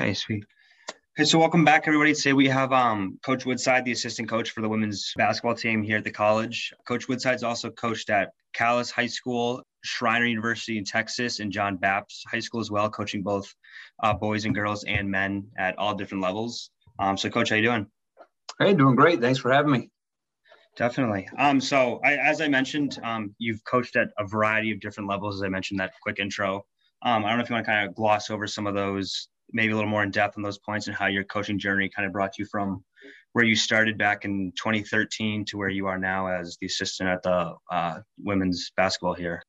Okay, sweet. Okay, so welcome back, everybody. Today we have um, Coach Woodside, the assistant coach for the women's basketball team here at the college. Coach Woodside's also coached at Calais High School, Schreiner University in Texas, and John Bapst High School as well, coaching both uh, boys and girls and men at all different levels. Um, so, Coach, how you doing? Hey, doing great. Thanks for having me. Definitely. Um, so, I, as I mentioned, um, you've coached at a variety of different levels. As I mentioned that quick intro. Um, I don't know if you want to kind of gloss over some of those maybe a little more in depth on those points and how your coaching journey kind of brought you from where you started back in 2013 to where you are now as the assistant at the uh, women's basketball here.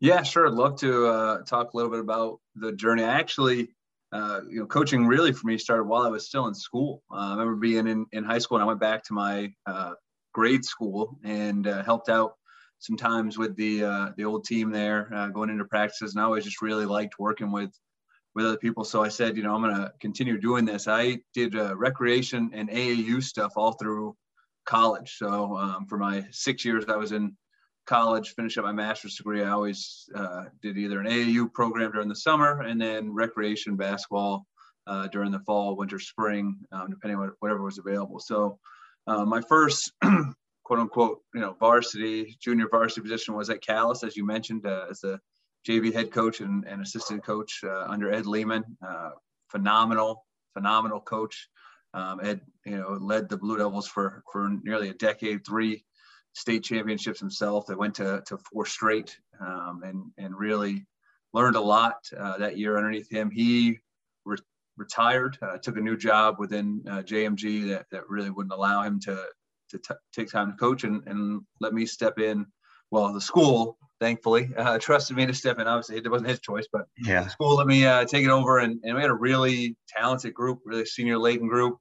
Yeah, sure. I'd love to uh, talk a little bit about the journey. I actually, uh, you know, coaching really for me started while I was still in school. Uh, I remember being in, in high school and I went back to my uh, grade school and uh, helped out sometimes with the the old team there going into practices. And I always just really liked working with with other people. So I said, you know, I'm going to continue doing this. I did uh, recreation and AAU stuff all through college. So um, for my six years I was in college, finished up my master's degree, I always uh, did either an AAU program during the summer and then recreation basketball uh, during the fall, winter, spring, um, depending on whatever was available. So uh, my first quote unquote, you know, varsity, junior varsity position was at Calais, as you mentioned, uh, as a JV head coach and, and assistant coach uh, under Ed Lehman. Uh, phenomenal, phenomenal coach. Um, Ed, you know, led the Blue Devils for for nearly a decade, three state championships himself. They went to to four straight, um, and and really learned a lot uh, that year underneath him. He re- retired, uh, took a new job within uh, JMG that that really wouldn't allow him to to t- take time to coach and and let me step in. Well, the school thankfully, uh, trusted me to step in. Obviously, it wasn't his choice, but yeah, school let me uh, take it over, and, and we had a really talented group, really senior laden group.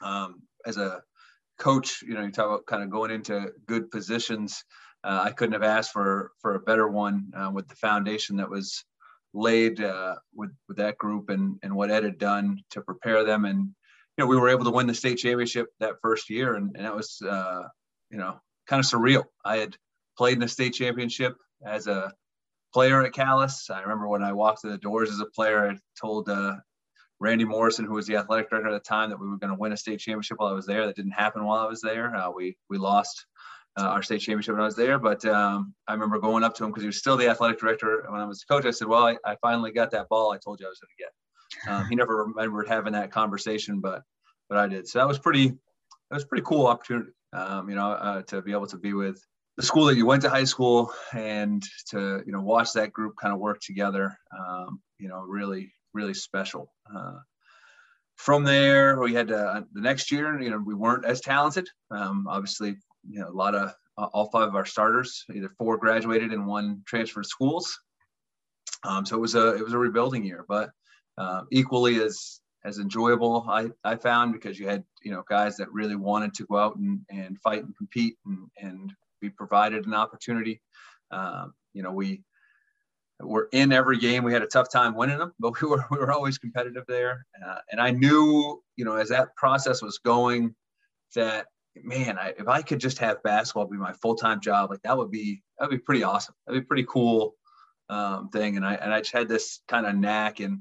Um, as a coach, you know, you talk about kind of going into good positions. Uh, I couldn't have asked for for a better one uh, with the foundation that was laid uh, with with that group and and what Ed had done to prepare them, and you know, we were able to win the state championship that first year, and, and that was uh, you know kind of surreal. I had played in a state championship as a player at Calais. I remember when I walked through the doors as a player, I told uh, Randy Morrison, who was the athletic director at the time, that we were going to win a state championship while I was there. That didn't happen while I was there. Uh, we we lost uh, our state championship when I was there, but um, I remember going up to him because he was still the athletic director when I was the coach. I said, "Well, I, I finally got that ball I told you I was going to get." Um, he never remembered having that conversation, but but I did. So that was pretty that was pretty cool opportunity. Um, you know, uh, to be able to be with the school that you went to high school and to you know watch that group kind of work together um, you know really really special. Uh, from there we had to, uh, the next year you know we weren't as talented. Um, obviously you know a lot of uh, all five of our starters either four graduated and one transferred schools. Um, so it was a it was a rebuilding year but uh, equally as as enjoyable I, I found because you had you know guys that really wanted to go out and, and fight and compete and, and we provided an opportunity. Um, you know, we were in every game. We had a tough time winning them, but we were we were always competitive there. Uh, and I knew, you know, as that process was going, that man, I, if I could just have basketball be my full time job, like that would be that would be pretty awesome. That'd be pretty cool um, thing. And I and I just had this kind of knack. And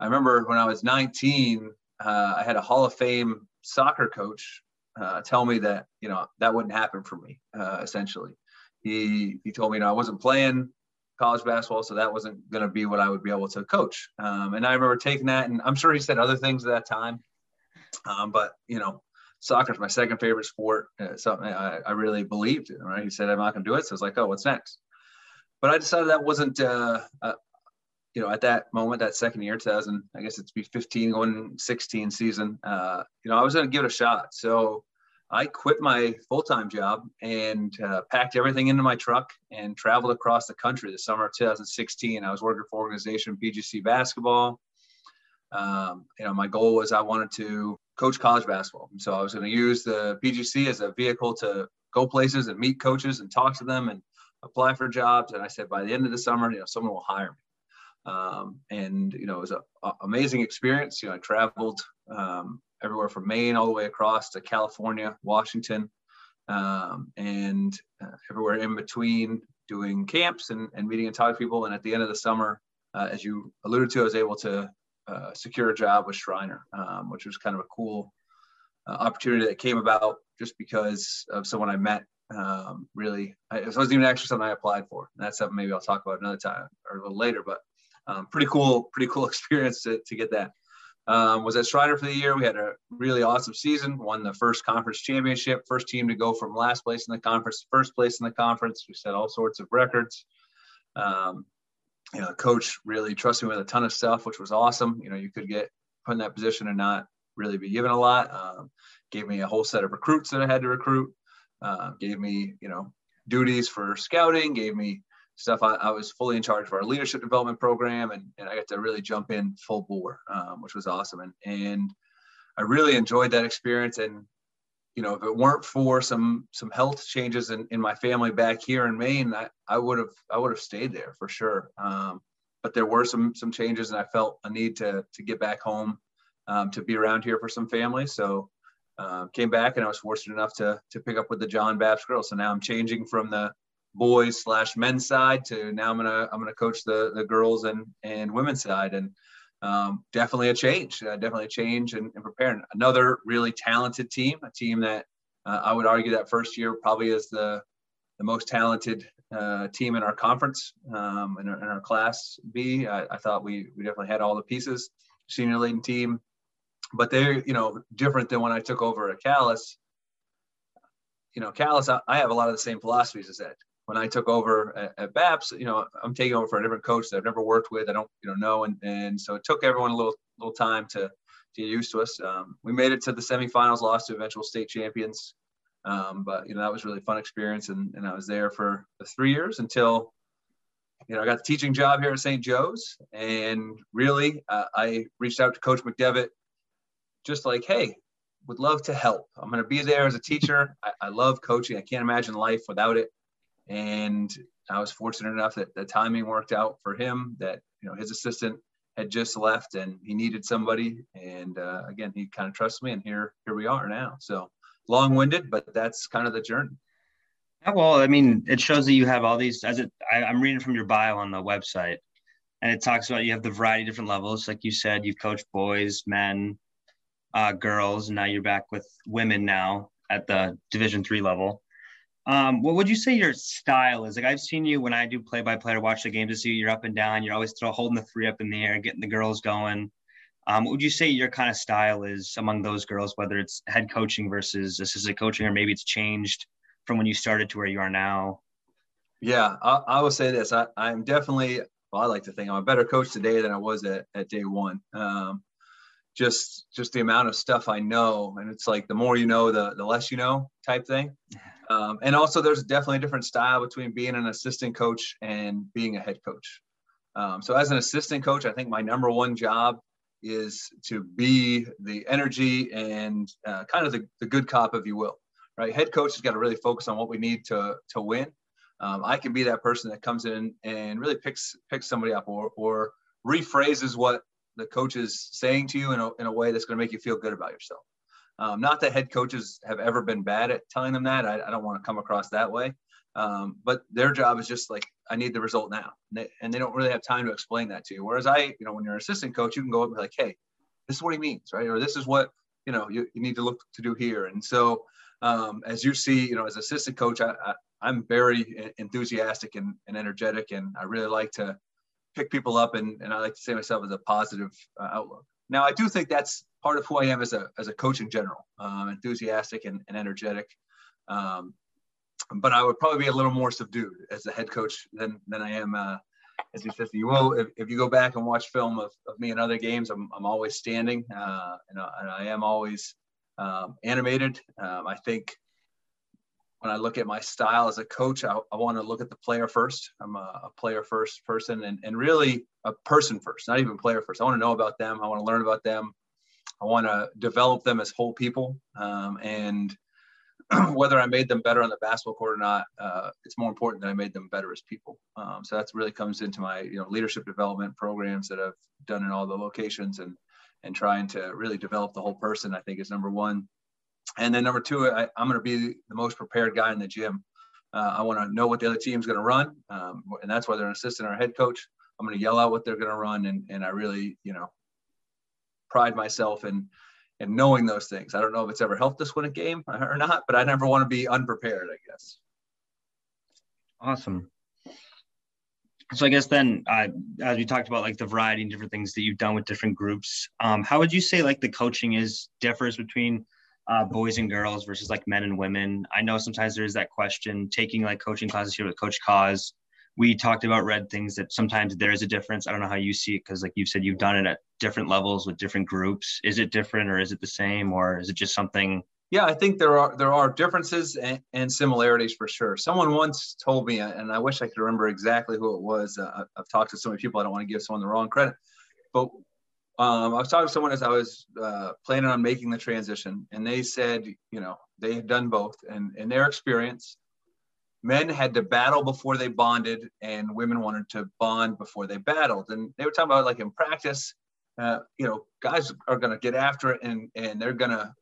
I remember when I was 19, uh, I had a Hall of Fame soccer coach uh, tell me that you know that wouldn't happen for me. Uh, essentially, he he told me you know I wasn't playing college basketball, so that wasn't going to be what I would be able to coach. Um, and I remember taking that, and I'm sure he said other things at that time, um, but you know. Soccer is my second favorite sport. Uh, something I, I, really believed in. Right? He said I'm not going to do it, so I was like, "Oh, what's next?" But I decided that wasn't uh, you know, at that moment, that second year, 2000, I guess it's be 15 going 16 season, uh, you know, I was going to give it a shot. So I quit my full-time job and uh, packed everything into my truck and traveled across the country the summer of 2016. I was working for organization PGC basketball. Um, you know, my goal was I wanted to coach college basketball. So I was going to use the PGC as a vehicle to go places and meet coaches and talk to them and apply for jobs. And I said, by the end of the summer, you know, someone will hire me. Um, and you know it was an amazing experience. You know, I traveled um, everywhere from Maine all the way across to California, Washington, um, and uh, everywhere in between, doing camps and, and meeting and talking to people. And at the end of the summer, uh, as you alluded to, I was able to uh, secure a job with Schreiner, um, which was kind of a cool uh, opportunity that came about just because of someone I met. Um, really, I, it wasn't even actually something I applied for. And that's something maybe I'll talk about another time or a little later. But um, pretty cool, pretty cool experience to, to get that. Um, was at Schreiner for the year. We had a really awesome season. Won the first conference championship. First team to go from last place in the conference to first place in the conference. We set all sorts of records. Um, you know, coach really trusted me with a ton of stuff, which was awesome. You know, you could get put in that position and not really be given a lot. Um, gave me a whole set of recruits that I had to recruit. Uh, gave me, you know, duties for scouting. Gave me stuff. I, I, was fully in charge of our leadership development program, and, and I got to really jump in full bore, um, which was awesome. And and I really enjoyed that experience. And you know, if it weren't for some some health changes in, in my family back here in Maine, I, I would have I would have stayed there for sure. Um, but there were some some changes, and I felt a need to to get back home um, to be around here for some family. So uh, came back, and I was fortunate enough to to pick up with the John Bapst girls. So now I'm changing from the boys slash men's side to now I'm gonna I'm gonna coach the the girls and and women's side, and um, definitely a change, uh, definitely a change and, and, preparing. Another really talented team, a team that uh, I would argue that first year probably is the the most talented uh, team in our conference um, in, our, in, our, class B. I, I thought we we definitely had all the pieces. Senior leading team, but they're you know different than when I took over at Calais. You know, Calais, I, I have a lot of the same philosophies as Ed when I took over at, at Bapst, you know, I'm taking over for a different coach that I've never worked with. I don't, you know, know. And, and so it took everyone a little, little time to, to get used to us. Um, we made it to the semifinals, lost to eventual state champions. Um, but, you know, that was really fun experience. And, and I was there for three years until, you know, I got the teaching job here at St. Joe's. And really, uh, I reached out to Coach McDevitt just like, hey, would love to help. I'm going to be there as a teacher. I, I love coaching. I can't imagine life without it and I was fortunate enough that the timing worked out for him. That you know his assistant had just left and he needed somebody, and uh, again he kind of trusts me, and here here we are now. So long-winded, but that's kind of the journey. Yeah, well, I mean, it shows that you have all these. As it, I, I'm reading from your bio on the website, and it talks about you have the variety of different levels. Like you said, you've coached boys, men, uh, girls, and now you're back with women now at the Division three level. Um, what would you say your style is? Like I've seen you when I do play by play to watch the game to see you're up and down. You're always throw holding the three up in the air, getting the girls going. Um, what would you say your kind of style is among those girls, whether it's head coaching versus assistant coaching, or maybe it's changed from when you started to where you are now? Yeah, I, I will say this. I, I'm definitely, well, I like to think I'm a better coach today than I was at, at day one. Um, just just the amount of stuff I know, and it's like the more you know, the the less you know type thing. Um, and also, there's definitely a different style between being an assistant coach and being a head coach. Um, so, as an assistant coach, I think my number one job is to be the energy and uh, kind of the, the good cop, if you will. Right, head coach has got to really focus on what we need to to win. Um, I can be that person that comes in and really picks picks somebody up or or rephrases what the coach is saying to you in a, in a way that's going to make you feel good about yourself. Um, not that head coaches have ever been bad at telling them that. I, I don't want to come across that way. Um, but their job is just like, I need the result now. And they, and they, don't really have time to explain that to you. Whereas I, you know, when you're an assistant coach, you can go up and be like, hey, this is what he means, right? Or this is what, you know, you, you need to look to do here. And so um, as you see, you know, as assistant coach, I, I, am very enthusiastic and, and energetic. And I really like to pick people up. And, and I like to say myself as a positive uh, outlook. Now, I do think that's part of who I am as a, as a coach in general, um, enthusiastic and, and energetic. Um, but I would probably be a little more subdued as a head coach than, than I am uh, as he says. You will, if, if you go back and watch film of, of me in other games, I'm, I'm always standing uh, and, uh, and, I am always um, animated. Um, I think when I look at my style as a coach, I, I want to look at the player first. I'm a, a, player first person and, and really a person first, not even player first. I want to know about them. I want to learn about them. I want to develop them as whole people. Um, and whether I made them better on the basketball court or not, uh, it's more important that I made them better as people. Um, so that's really comes into my you know leadership development programs that I've done in all the locations and and trying to really develop the whole person. I think is number one. And then number two, I, am going to be the most prepared guy in the gym. Uh, I want to know what the other team's going to run, um, and that's whether an assistant or a head coach. I'm going to yell out what they're going to run, and, and I really, you know, pride myself in in knowing those things. I don't know if it's ever helped us win a game or not, but I never want to be unprepared. I guess. Awesome. So I guess then, uh, as we talked about, like the variety and different things that you've done with different groups, um, how would you say like the coaching is differs between uh, boys and girls versus like men and women? I know sometimes there is that question. Taking like coaching classes here with Coach Cause, we talked about red things that sometimes there is a difference. I don't know how you see it because, like you said, you've done it at different levels with different groups. Is it different or is it the same or is it just something? Yeah, I think there are there are differences and, and similarities for sure. Someone once told me, and I wish I could remember exactly who it was. Uh, I've talked to so many people, I don't want to give someone the wrong credit, but um, I was talking to someone as I was uh, planning on making the transition, and they said, you know, they had done both, and in their experience, men had to battle before they bonded and women wanted to bond before they battled. And they were talking about like in practice uh, you know guys are going to get after it and and they're going to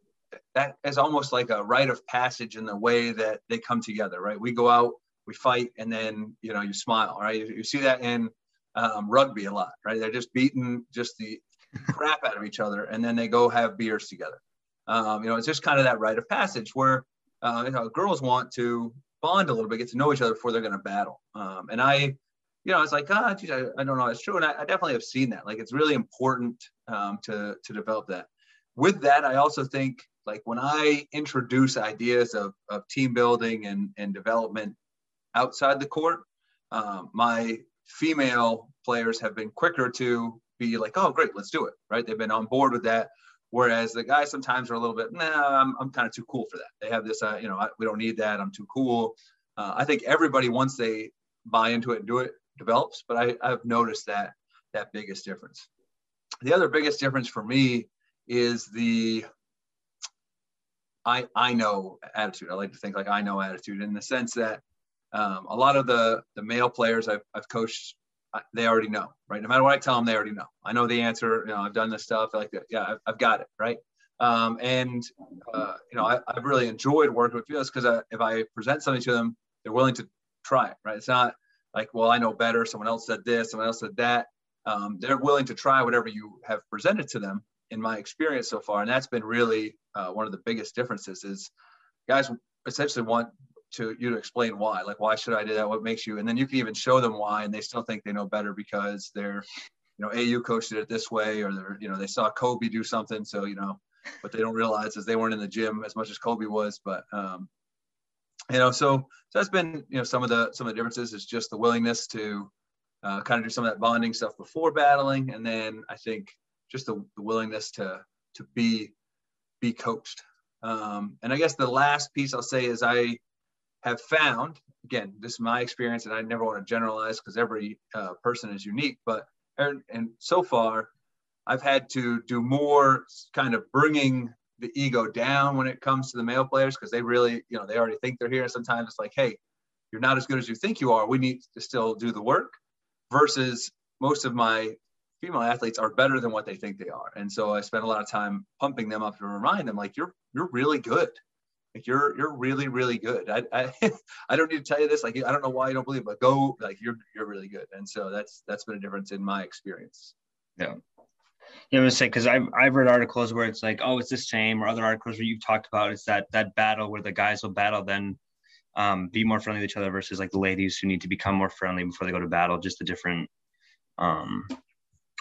that is almost like a rite of passage in the way that they come together right? We go out we fight and then you know you smile right? You, you see that in um, rugby a lot right? They're just beating just the crap out of each other and then they go have beers together. Um, you know it's just kind of that rite of passage where uh, you know girls want to bond a little bit, get to know each other before they're going to battle. Um, and I, you know, I was like, ah, geez, I, I, don't know, it's true, and I, I, definitely have seen that. Like, it's really important um, to to develop that. With that, I also think like when I introduce ideas of, of team building and and development outside the court, um, my female players have been quicker to be like, oh, great, let's do it, right? They've been on board with that. Whereas the guys sometimes are a little bit, nah, I'm, I'm kind of too cool for that. They have this, uh, you know, I, we don't need that. I'm too cool. Uh, I think everybody, once they buy into it and do it, develops. But I, I've noticed that that biggest difference. The other biggest difference for me is the I I know attitude. I like to think like I know attitude in the sense that um, a lot of the the male players I've, I've coached they already know, right? No matter what I tell them, they already know. I know the answer. You know, I've done this stuff. I like that. Yeah, I've, got it, right? Um, and uh, you know, I, have really enjoyed working with fields because if I present something to them, they're willing to try it, right? It's not like, well, I know better. Someone else said this. Someone else said that. Um, they're willing to try whatever you have presented to them. In my experience so far, and that's been really uh, one of the biggest differences. Is guys essentially want to you to explain why like why should i do that? What makes you and then you can even show them why and they still think they know better because they're you know au coached it this way or they're you know they saw kobe do something so you know what they don't realize is they weren't in the gym as much as kobe was but um you know so, so that's been you know some of the some of the differences is just the willingness to uh, kind of do some of that bonding stuff before battling and then i think just the, the willingness to to be be coached. Um, and i guess the last piece i'll say is i have found, again, this is my experience, and I never want to generalize because every uh, person is unique, but and, and so far, I've had to do more kind of bringing the ego down when it comes to the male players because they really, you know, they already think they're here. and Sometimes it's like, hey, you're not as good as you think you are. We need to still do the work. Versus most of my female athletes are better than what they think they are, and so I spend a lot of time pumping them up to remind them, like, you're you're really good. Like you're you're really really good. I I, I don't need to tell you this. Like I don't know why you don't believe, but go like you're you're really good. And so that's that's been a difference in my experience. Yeah. Yeah, I was say because I've I've read articles where it's like, oh, it's the same, or other articles where you've talked about it's that that battle where the guys will battle, then um, be more friendly with each other versus like the ladies who need to become more friendly before they go to battle. Just the different um,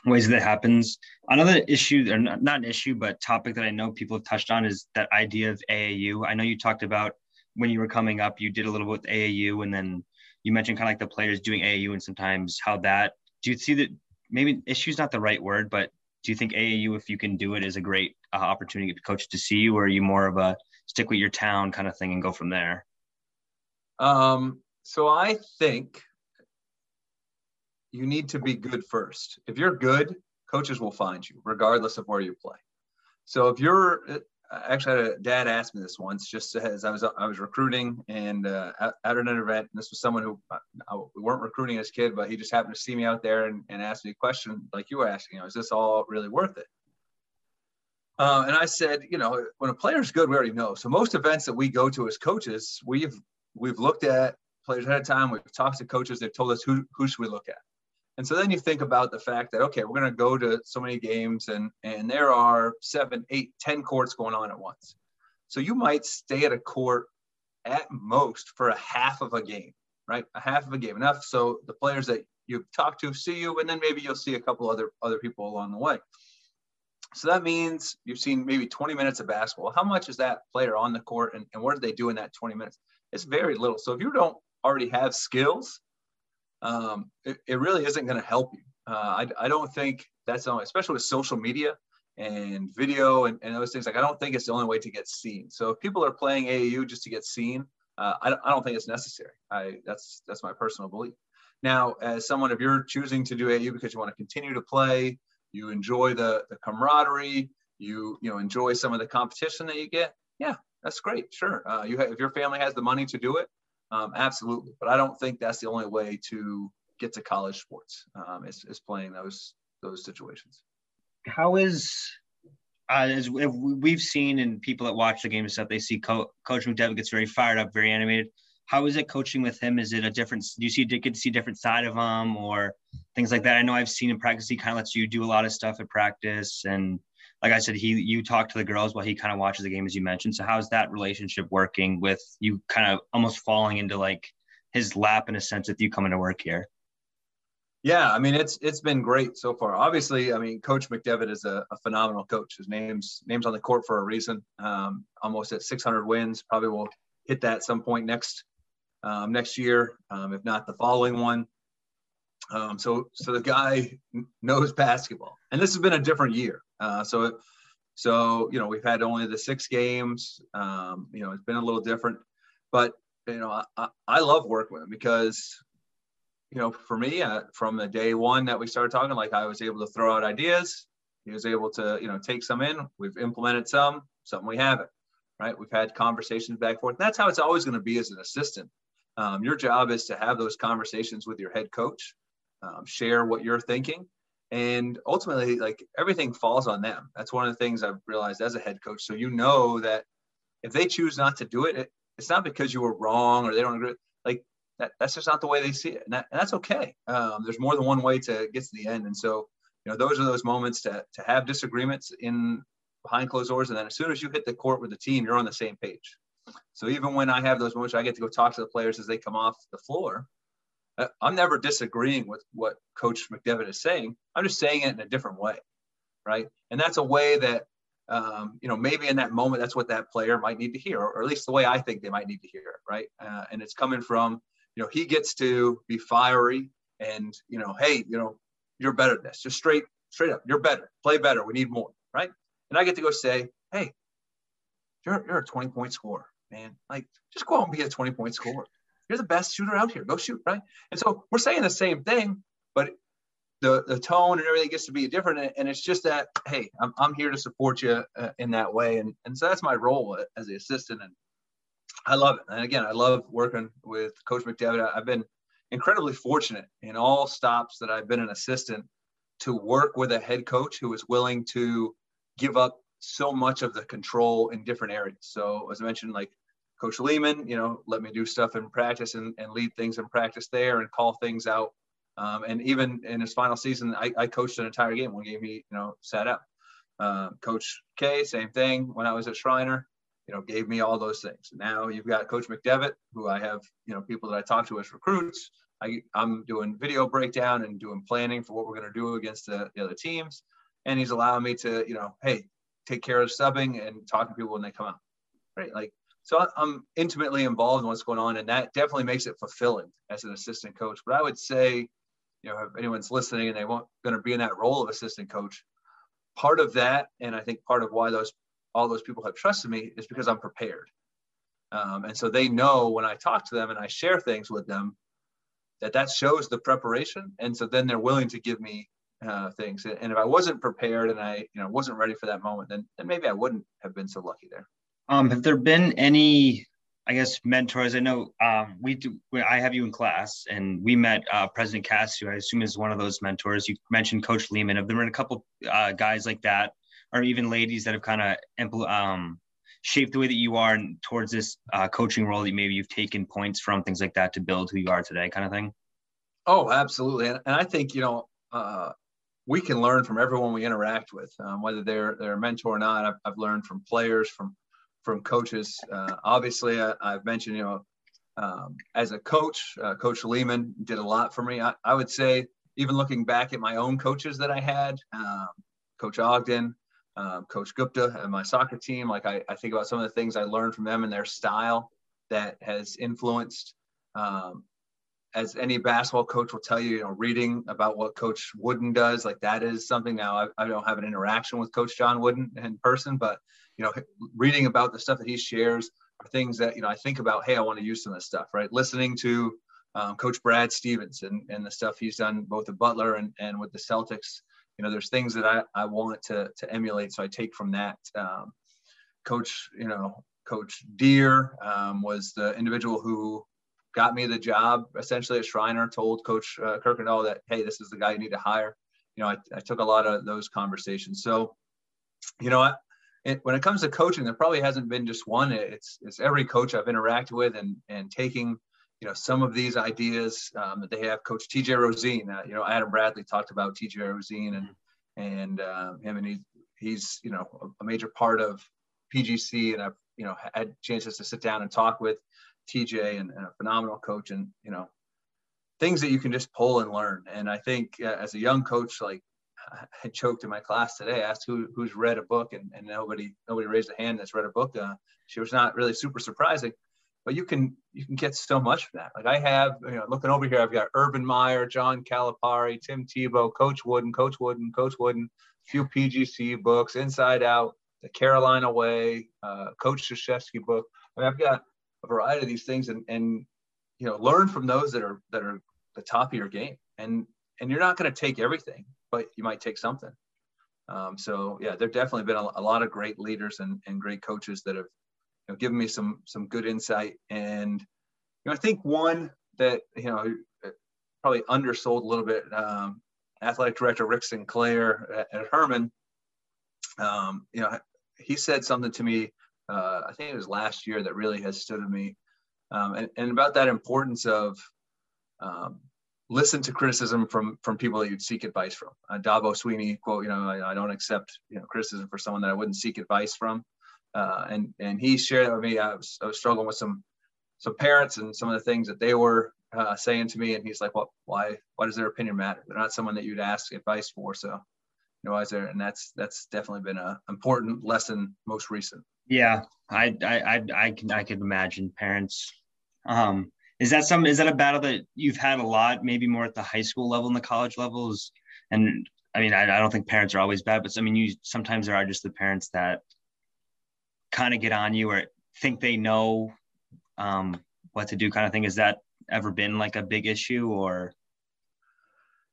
ways that happens. Another issue, or not, an issue, but topic that I know people have touched on is that idea of AAU. I know you talked about when you were coming up, you did a little bit with AAU, and then you mentioned kind of like the players doing AAU and sometimes how that. Do you see that? Maybe issue is not the right word, but do you think AAU, if you can do it, is a great uh, opportunity for coach to see you, or are you more of a stick with your town kind of thing and go from there? Um, so I think you need to be good first. If you're good, coaches will find you regardless of where you play. So if you're actually, a dad asked me this once, just as I was I was recruiting and uh, at, at an event. And this was someone who I, uh, we weren't recruiting as kid, but he just happened to see me out there and, and asked me a question like you were asking. You know, is this all really worth it? Uh, and I said, you know, when a player's good, we already know. So most events that we go to as coaches, we've we've looked at players ahead of time. We've talked to coaches. They've told us who who should we look at And so then you think about the fact that okay, we're going to go to so many games, and and there are seven, eight, ten courts going on at once. So you might stay at a court at most for a half of a game, right? A half of a game, enough so the players that you talk to see you, and then maybe you'll see a couple other other people along the way. So that means you've seen maybe 20 minutes of basketball. How much is that player on the court, and, and what did they do in that 20 minutes? It's very little. So if you don't already have skills, um, it, it, really isn't going to help you. Uh, I, I don't think that's the only, especially with social media and video and, and those things. Like I don't think it's the only way to get seen. So if people are playing AAU just to get seen, uh, I, I don't think it's necessary. I that's that's my personal belief. Now, as someone, if you're choosing to do AAU because you want to continue to play, you enjoy the, the camaraderie, you you know enjoy some of the competition that you get, yeah, that's great. Sure, uh, you have, if your family has the money to do it, um, absolutely. But I don't think that's the only way to get to college sports. Um, is, is playing those those situations. How is uh, as we've seen in people that watch the game and stuff, they see Co- Coach McDevitt gets very fired up, very animated how is it coaching with him? Is it a different? Do you see get to see a different side of him or things like that? I know I've seen in practice he kind of lets you do a lot of stuff at practice, and like I said, he you talk to the girls while he kind of watches the game as you mentioned. So how's that relationship working with you? Kind of almost falling into like his lap in a sense with you coming to work here. Yeah, I mean it's it's been great so far. Obviously, I mean Coach McDevitt is a, a phenomenal coach. His name's name's on the court for a reason. Um, almost at 600 wins, probably will hit that some point next um, next year, um, if not the following one. Um, so, so the guy knows basketball, and this has been a different year. Uh, so, so you know, we've had only the six games. Um, you know, it's been a little different, but you know, I, I love working with him because, you know, for me, uh, from the day one that we started talking, like I was able to throw out ideas. He was able to, you know, take some in. We've implemented some, some we haven't. Right? We've had conversations back and forth. That's how it's always going to be as an assistant. Um, your job is to have those conversations with your head coach, um, share what you're thinking, and ultimately, like everything falls on them. That's one of the things I've realized as a head coach. So you know that if they choose not to do it, it it's not because you were wrong or they don't agree. Like that, that's just not the way they see it, and, that, and that's okay. Um, there's more than one way to get to the end, and so you know those are those moments to to have disagreements in behind closed doors, and then as soon as you hit the court with the team, you're on the same page. So even when I have those moments, I get to go talk to the players as they come off the floor. Uh, I'm never disagreeing with what Coach McDevitt is saying. I'm just saying it in a different way, right? And that's a way that um, you know maybe in that moment that's what that player might need to hear, or, at least the way I think they might need to hear it, right? Uh, and it's coming from you know he gets to be fiery and you know hey you know you're better than this, just straight straight up, you're better, play better, we need more, right? And I get to go say, hey, you're, you're a 20 point scorer man. Like, just go out and be a 20 point scorer. You're the best shooter out here. Go shoot, right? And so we're saying the same thing, but the, the tone and everything gets to be different. And it's just that, hey, I'm, I'm here to support you uh, in that way. And, and so that's my role as the assistant. And I love it. And again, I love working with Coach McDevitt. I've been incredibly fortunate in all stops that I've been an assistant to work with a head coach who is willing to give up so much of the control in different areas. So as I mentioned, like Coach Lehman, you know, let me do stuff in practice and, and lead things in practice there and call things out. Um, and even in his final season, I, I, coached an entire game. One game he, you know, sat out. Uh, Coach K, same thing. When I was at Schreiner, you know, gave me all those things. Now you've got Coach McDevitt, who I have, you know, people that I talk to as recruits. I, I, am doing video breakdown and doing planning for what we're going to do against the, the other teams. And he's allowing me to, you know, hey, take care of subbing and talking to people when they come out. Right. Like so I'm intimately involved in what's going on, and that definitely makes it fulfilling as an assistant coach. But I would say, you know, if anyone's listening and they want going to be in that role of assistant coach, part of that, and I think part of why those all those people have trusted me is because I'm prepared. Um, and so they know when I talk to them and I share things with them that that shows the preparation. And so then they're willing to give me uh, things. And if I wasn't prepared and I, you know, wasn't ready for that moment, then, then maybe I wouldn't have been so lucky there. Um, have there been any, I guess, mentors? I know um, we do. I have you in class, and we met uh, President Cass, who I assume is one of those mentors. You mentioned Coach Lehman. Have there been a couple uh, guys like that, or even ladies that have kind of um, shaped the way that you are and towards this uh, coaching role that maybe you've taken points from things like that to build who you are today, kind of thing? Oh, absolutely. And, and I think, you know, uh, we can learn from everyone we interact with, um, whether they're, they're a mentor or not. I've, I've learned from players, from, from coaches. Uh, obviously, I, have mentioned, you know, um, as a coach, uh, Coach Lehman did a lot for me. I, I, would say, even looking back at my own coaches that I had, um, Coach Ogden, um, Coach Gupta, and my soccer team, like I, I, think about some of the things I learned from them and their style that has influenced. As any basketball coach will tell you, you know, reading about what Coach Wooden does, like that is something. Now I, I don't have an interaction with Coach John Wooden in person, but you know, reading about the stuff that he shares are things that you know I think about. Hey, I want to use some of this stuff, right? Listening to um, Coach Brad Stevens and, and the stuff he's done both at Butler and, and with the Celtics. You know, there's things that I, I want to, to emulate. So I take from that. Um, Coach, you know, Coach Deer um, was the individual who got me the job essentially at Schreiner, told Coach uh, Kirkendall that, hey, this is the guy you need to hire. You know, I, I took a lot of those conversations. So, you know, I, it, when it comes to coaching, there probably hasn't been just one. It's it's every coach I've interacted with, and and taking you know some of these ideas um, that they have. Coach T.J. Rosene, uh, you know Adam Bradley talked about T.J. Rosene and and uh, him, and he, he's you know a, a, major part of PGC, and I've you know had chances to sit down and talk with TJ and, and a phenomenal coach, and you know things that you can just pull and learn. And I think uh, as a young coach, like I choked in my class today. I asked who who's read a book, and, and nobody nobody raised a hand that's read a book. Uh, she was not really super surprising, but you can you can get so much from that. Like I have, you know, looking over here, I've got Urban Meyer, John Calipari, Tim Tebow, Coach Wooden, Coach Wooden, Coach Wooden, a few PGC books, Inside Out, The Carolina Way, uh, Coach Krzyzewski book. I mean, I've got a variety of these things, and and you know, learn from those that are that are the top of your game. And and you're not going to take everything, but you might take something. Um, so yeah, there've definitely been a, a, lot of great leaders and, and great coaches that have you know, given me some some good insight. And you know, I think one that you know probably undersold a little bit. Um, athletic director Rick Sinclair at, at Hermon, um, you know, he said something to me. Uh, I think it was last year that really has stood with me, um, and, and about that importance of um, listen to criticism from from people that you'd seek advice from. Uh, Swinney quote, you know, I, I, don't accept you know criticism for someone that I wouldn't seek advice from. Uh, and and he shared that with me. I was, I was struggling with some some parents and some of the things that they were uh, saying to me, and he's like, "Well, why why does their opinion matter? They're not someone that you'd ask advice for." So, you know, is there? And that's that's definitely been an important lesson most recent. Yeah, I I I, I can I can imagine parents. Um, is that some is that a battle that you've had a lot maybe more at the high school level and the college levels and i mean I, I, don't think parents are always bad but i mean you sometimes there are just the parents that kind of get on you or think they know um, what to do kind of thing has that ever been like a big issue or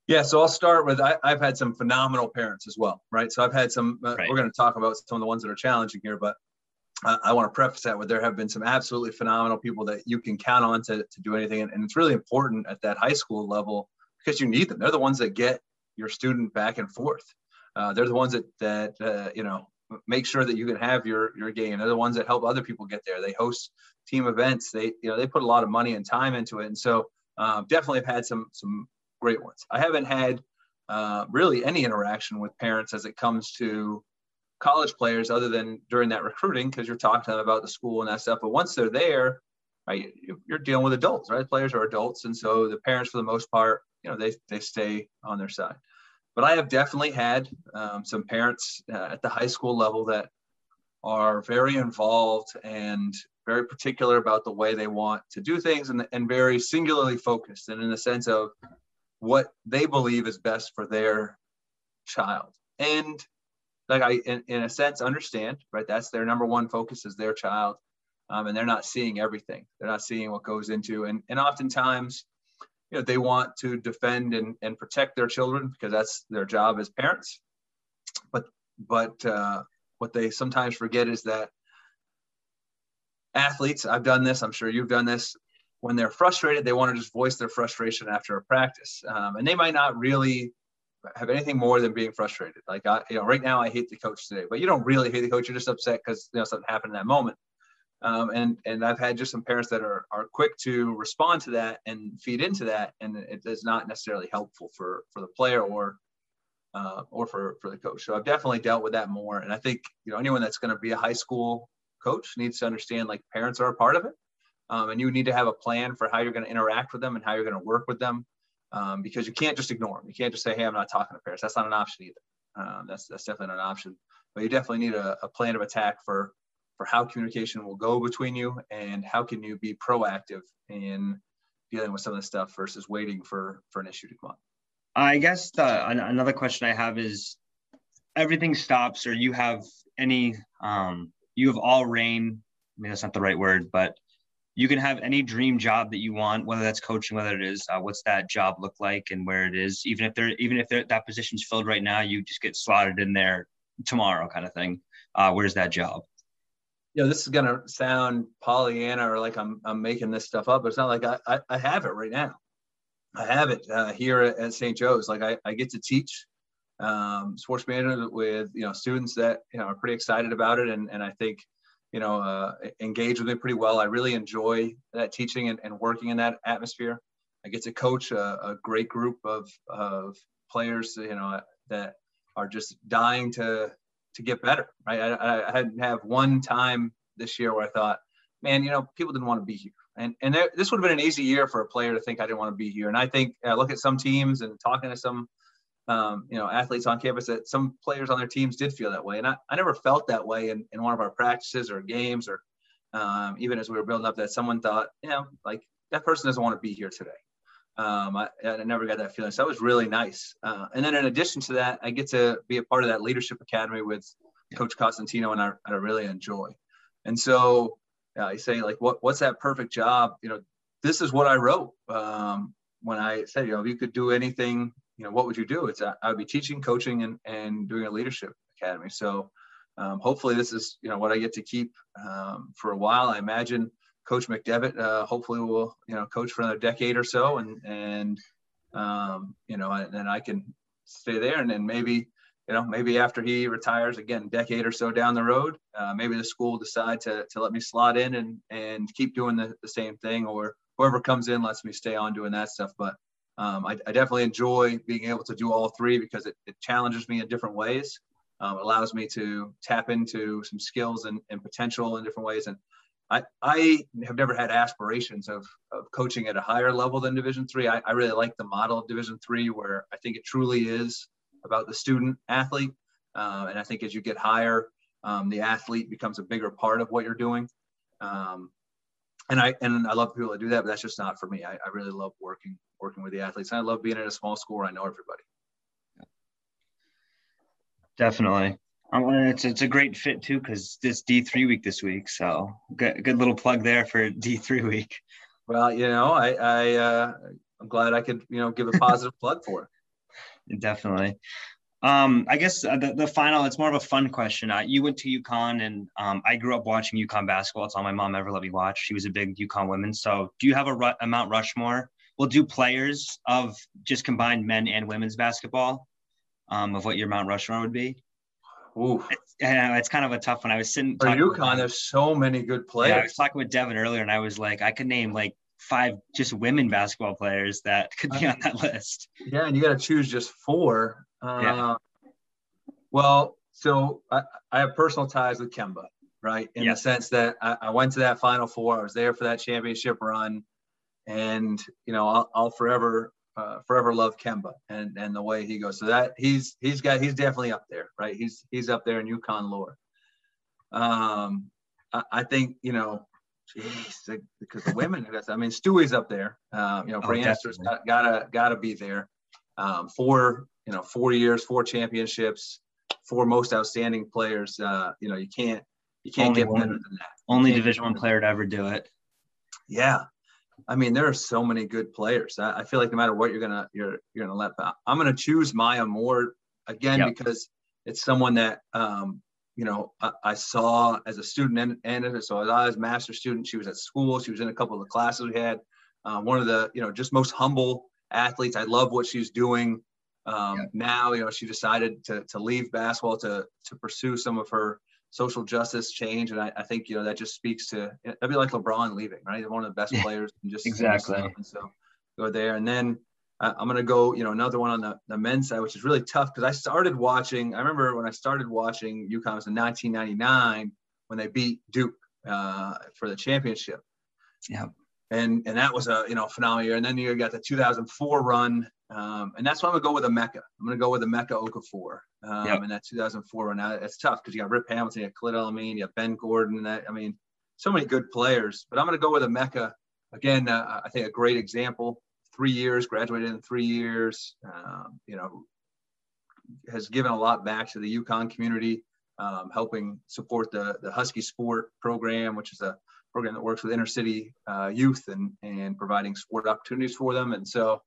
yeah, so I'll start with I, have had some phenomenal parents as well, right? So I've had some. Uh, right. We're going to talk about some of the ones that are challenging here, but I, want to preface that with there have been some absolutely phenomenal people that you can count on to, to do anything. And, and it's really important at that high school level because you need them. They're the ones that get your student back and forth. Uh, they're the ones that, that uh, you know, make sure that you can have your, your game. They're the ones that help other people get there. They host team events. They, you know, they put a lot of money and time into it. And so um, definitely have had some, some great ones. I haven't had uh, really any interaction with parents as it comes to college players other than during that recruiting because you're talking to them about the school and that stuff. But once they're there, right, you're dealing with adults, right? Players are adults, and so the parents, for the most part, you know, they they stay on their side. But I have definitely had um, some parents uh, at the high school level that are very involved and very particular about the way they want to do things and, and very singularly focused and in the sense of what they believe is best for their child. And like I, in, in a sense, understand, right? That's their number one focus is their child. Um, and they're not seeing everything. They're not seeing what goes into, and, and oftentimes, you know, they want to defend and, and protect their children because that's their job as parents. But, but uh, what they sometimes forget is that athletes, I've done this, I'm sure you've done this, when they're frustrated, they want to just voice their frustration after a practice. Um, and they might not really have anything more than being frustrated. Like I, you know, right now I hate the coach today, but you don't really hate the coach. You're just upset because you know something happened in that moment. Um, and and I've had just some parents that are are quick to respond to that and feed into that, and it is not necessarily helpful for for the player or uh, or for for the coach. So I've definitely dealt with that more, and I think you know anyone that's going to be a high school coach needs to understand like parents are a part of it, um, and you need to have a plan for how you're going to interact with them and how you're going to work with them, um, because you can't just ignore them. You can't just say, "Hey, I'm not talking to parents." That's not an option either. Um, that's that's definitely not an option. But you definitely need a, a plan of attack for for how communication will go between you and how can you be proactive in dealing with some of this stuff versus waiting for for an issue to come up. I guess the, another question I have is everything stops or you have any um you have all rain. I mean that's not the right word, but you can have any dream job that you want, whether that's coaching, whether it is uh, what's that job look like and where it is. Even if they're even if that position's filled right now, you just get slotted in there tomorrow, kind of thing. Uh, where's that job? you know, this is gonna sound Pollyanna or like I'm I'm making this stuff up, but it's not like I I, I have it right now. I have it uh, here at, at St. Joe's. Like I, I get to teach um, sports management with you know students that you know are pretty excited about it, and and I think you know uh, engage with me pretty well. I really enjoy that teaching and, and working in that atmosphere. I get to coach a, a great group of of players, you know, that are just dying to to get better. Right? I, I had have one time this year where I thought, man, you know, people didn't want to be here, and and there, this would have been an easy year for a player to think I didn't want to be here. And I think I look at some teams and talking to some. Um, you know, athletes on campus that some players on their teams did feel that way. And I, I never felt that way in, in one of our practices or games or um, even as we were building up that someone thought, you know, like that person doesn't want to be here today. Um, I, I, never got that feeling. So that was really nice. Uh, and then in addition to that, I get to be a part of that leadership academy with Coach Costantino, and I, I really enjoy. And so uh, I say, like, what what's that perfect job? You know, this is what I wrote um, when I said, you know, if you could do anything, you know, what would you do? It's I, would be teaching, coaching, and and doing a leadership academy. So um, hopefully, this is you know what I get to keep um, for a while. I imagine Coach McDevitt uh, hopefully will you know coach for another decade or so, and and um, you know, and then I can stay there, and then maybe you know maybe after he retires again, decade or so down the road, uh, maybe the school will decide to to let me slot in and and keep doing the, the same thing, or whoever comes in lets me stay on doing that stuff. But um, I, I, definitely enjoy being able to do all three because it, it challenges me in different ways. Um, allows me to tap into some skills and, and potential in different ways. And I, I have never had aspirations of, of coaching at a higher level than Division three. I, I really like the model of Division three, where I think it truly is about the student athlete. Uh, and I think as you get higher, um, the athlete becomes a bigger part of what you're doing. Um, and I and I love people that do that, but that's just not for me. I, I really love working working with the athletes. And I love being at a small school where I know everybody. Definitely. Um, it's it's a great fit too because it's D three week this week, so good good little plug there for D three week. Well, you know, I I uh, I'm glad I could you know give a positive plug for it. Definitely. Um, I guess uh, the, the final, it's more of a fun question. Uh, you went to UConn and um, I grew up watching UConn basketball. It's all my mom ever let me watch. She was a big UConn woman. So do you have a, a Mount Rushmore? We'll do players of just combined men and women's basketball um, of what your Mount Rushmore would be. Ooh. It's, it's kind of a tough one. I was sitting. For UConn, there's so many good players. Yeah, I was talking with Devin earlier, and I was like, I could name like five just women basketball players that could be on that list. Yeah, and you got to choose just four. Uh, yeah. Well, so I, I, have personal ties with Kemba, right? In yes. the sense that I, I, went to that Final Four. I was there for that championship run, and you know, I'll, I'll forever uh, forever love Kemba and and the way he goes. So that he's he's got he's definitely up there, right? He's he's up there in UConn lore. Um, I, I think you know, geez, because the women. I mean, Stewie's up there. Um, you know, oh, Branster's got, gotta gotta be there. Um, four you know four years, four championships, four most outstanding players. Uh, you know, you can't you can't only get one, better than that. Only Division One player to ever do it. Yeah, I mean, there are so many good players. I, I, feel like no matter what you're gonna you're you're gonna let. I'm gonna choose Maya Moore again yep. because it's someone that um, you know I, I, saw as a student and, and so as I was a master student. She was at school. She was in a couple of the classes we had. Uh, one of the you know just most humble athletes. I love what she's doing. Um. Now you know she decided to to leave basketball to to pursue some of her social justice change. And I, I think, you know, that just speaks to, that'd be like LeBron leaving, right? One of the best players. And just exactly. And so go there. And then uh, I'm going to go, you know, another one on the, the men's side, which is really tough because I started watching, I remember when I started watching UConn was in 1999 when they beat Duke uh, for the championship. Yeah. And, and that was a, you know, phenomenal year. And then you got the 2004 run um, and that's why I'm gonna go with Emeka. I'm gonna go with Emeka Okafor. Um, yep. And that 2004 one. Now it's tough because you got Rip Hamilton, you got Khalid El-Amin, you got Ben Gordon. That I mean, so many good players. But I'm gonna go with Emeka Again, uh, I think a great example. Three years, graduated in three years. Um, you know, has given a lot back to the UConn community, um, helping support the the Husky Sport program, which is a program that works with inner city uh, youth and and providing sport opportunities for them. And so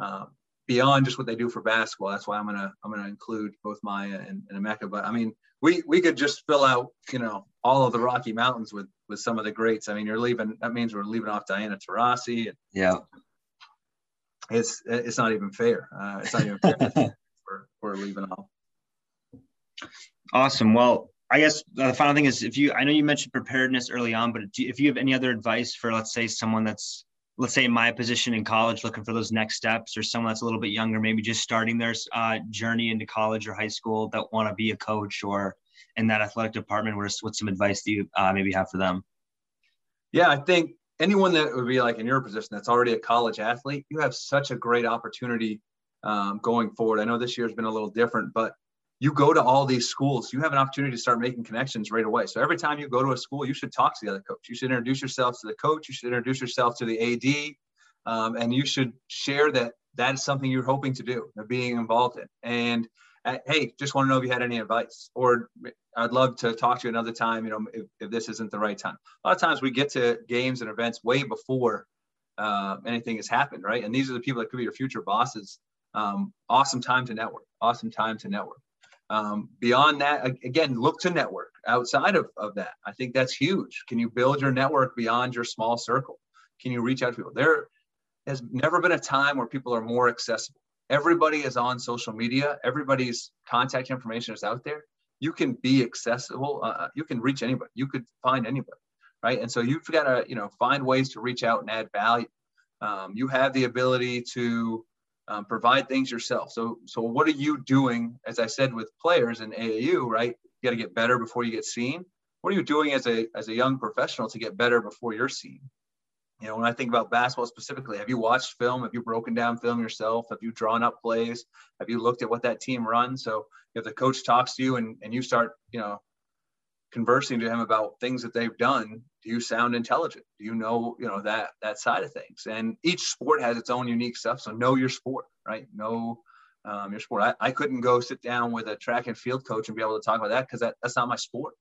um, beyond just what they do for basketball. That's why I'm gonna I'm gonna include both Maya and, and Emeka. But I mean, we we could just fill out you know all of the Rocky Mountains with with some of the greats. I mean, you're leaving. That means we're leaving off Diana Taurasi. yeah. It's it's not even fair. Uh, it's not even fair. we're, we're leaving off. Awesome. Well, I guess the final thing is if you I know you mentioned preparedness early on, but if you have any other advice for let's say someone that's let's say my position in college looking for those next steps or someone that's a little bit younger maybe just starting their uh, journey into college or high school that want to be a coach or in that athletic department what, what some advice do you uh, maybe have for them? Yeah i think anyone that would be like in your position that's already a college athlete you have such a great opportunity um, going forward. I know this year's been a little different but you go to all these schools, you have an opportunity to start making connections right away. So every time you go to a school, you should talk to the other coach. You should introduce yourself to the coach. You should introduce yourself to the AD, um, and you should share that that is something you're hoping to do, being involved in. And uh, hey, just want to know if you had any advice, or I'd love to talk to you another time. You know, if, if this isn't the right time. A lot of times we get to games and events way before uh, anything has happened, right? And these are the people that could be your future bosses. Um, awesome time to network. Awesome time to network. Um, beyond that, again, look to network outside of, of that. I think that's huge. Can you build your network beyond your small circle? Can you reach out to people? There has never been a time where people are more accessible. Everybody is on social media. Everybody's contact information is out there. You can be accessible. Uh, uh you can reach anybody. You could find anybody, right? And so you've got to, you know, find ways to reach out and add value. Um, you have the ability to um, provide things yourself. So, so what are you doing? As I said with players in AAU, right? You got to get better before you get seen. What are you doing as a as a young professional to get better before you're seen? You know, when I think about basketball specifically, have you watched film? Have you broken down film yourself? Have you drawn up plays? Have you looked at what that team runs? So if the coach talks to you and, and you start, you know, conversing to him about things that they've done you sound intelligent do you know you know that that side of things and each sport has its own unique stuff so know your sport right know um, your sport I, I couldn't go sit down with a track and field coach and be able to talk about that because that, that's not my sport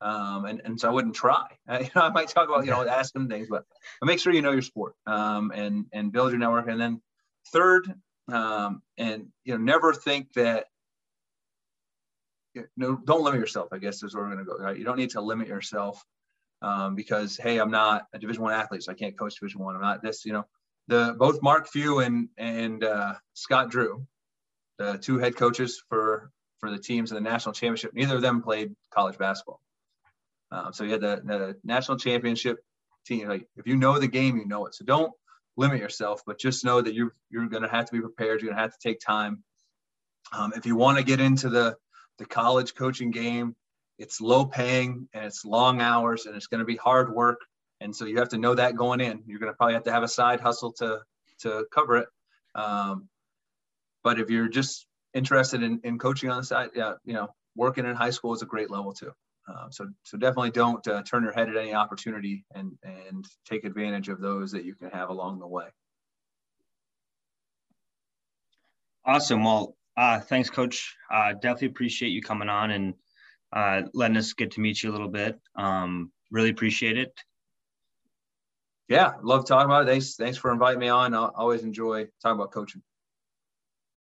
um, and, and so I wouldn't try. I, you know, I might talk about, you know, ask them things, but, but make sure you know your sport um, and, and build your network. And then third, um, and, you know, never think that no, don't limit yourself. I guess is where we're going to go. Right? You don't need to limit yourself um, because hey, I'm not a Division One athlete, so I can't coach Division One. I'm not this. You know, the both Mark Few and and uh, Scott Drew, the two head coaches for for the teams in the national championship. Neither of them played college basketball. Um, so you had the, the national championship team. Like if you know the game, you know it. So don't limit yourself, but just know that you're you're going to have to be prepared. You're going to have to take time. Um, if you want to get into the the college coaching game. It's low paying and it's long hours and it's going to be hard work. And so you have to know that going in. You're going to probably have to have a side hustle to to cover it. Um, but if you're just interested in, in coaching on the side, yeah, you know, working in high school is a great level too. Um, so so definitely don't uh, turn your head at any opportunity and and take advantage of those that you can have along the way. Awesome. Well, uh, thanks, Coach. Uh, definitely appreciate you coming on and uh, letting us get to meet you a little bit. Um, really appreciate it. Yeah, love talking about it. Thanks, thanks for inviting me on. I always enjoy talking about coaching.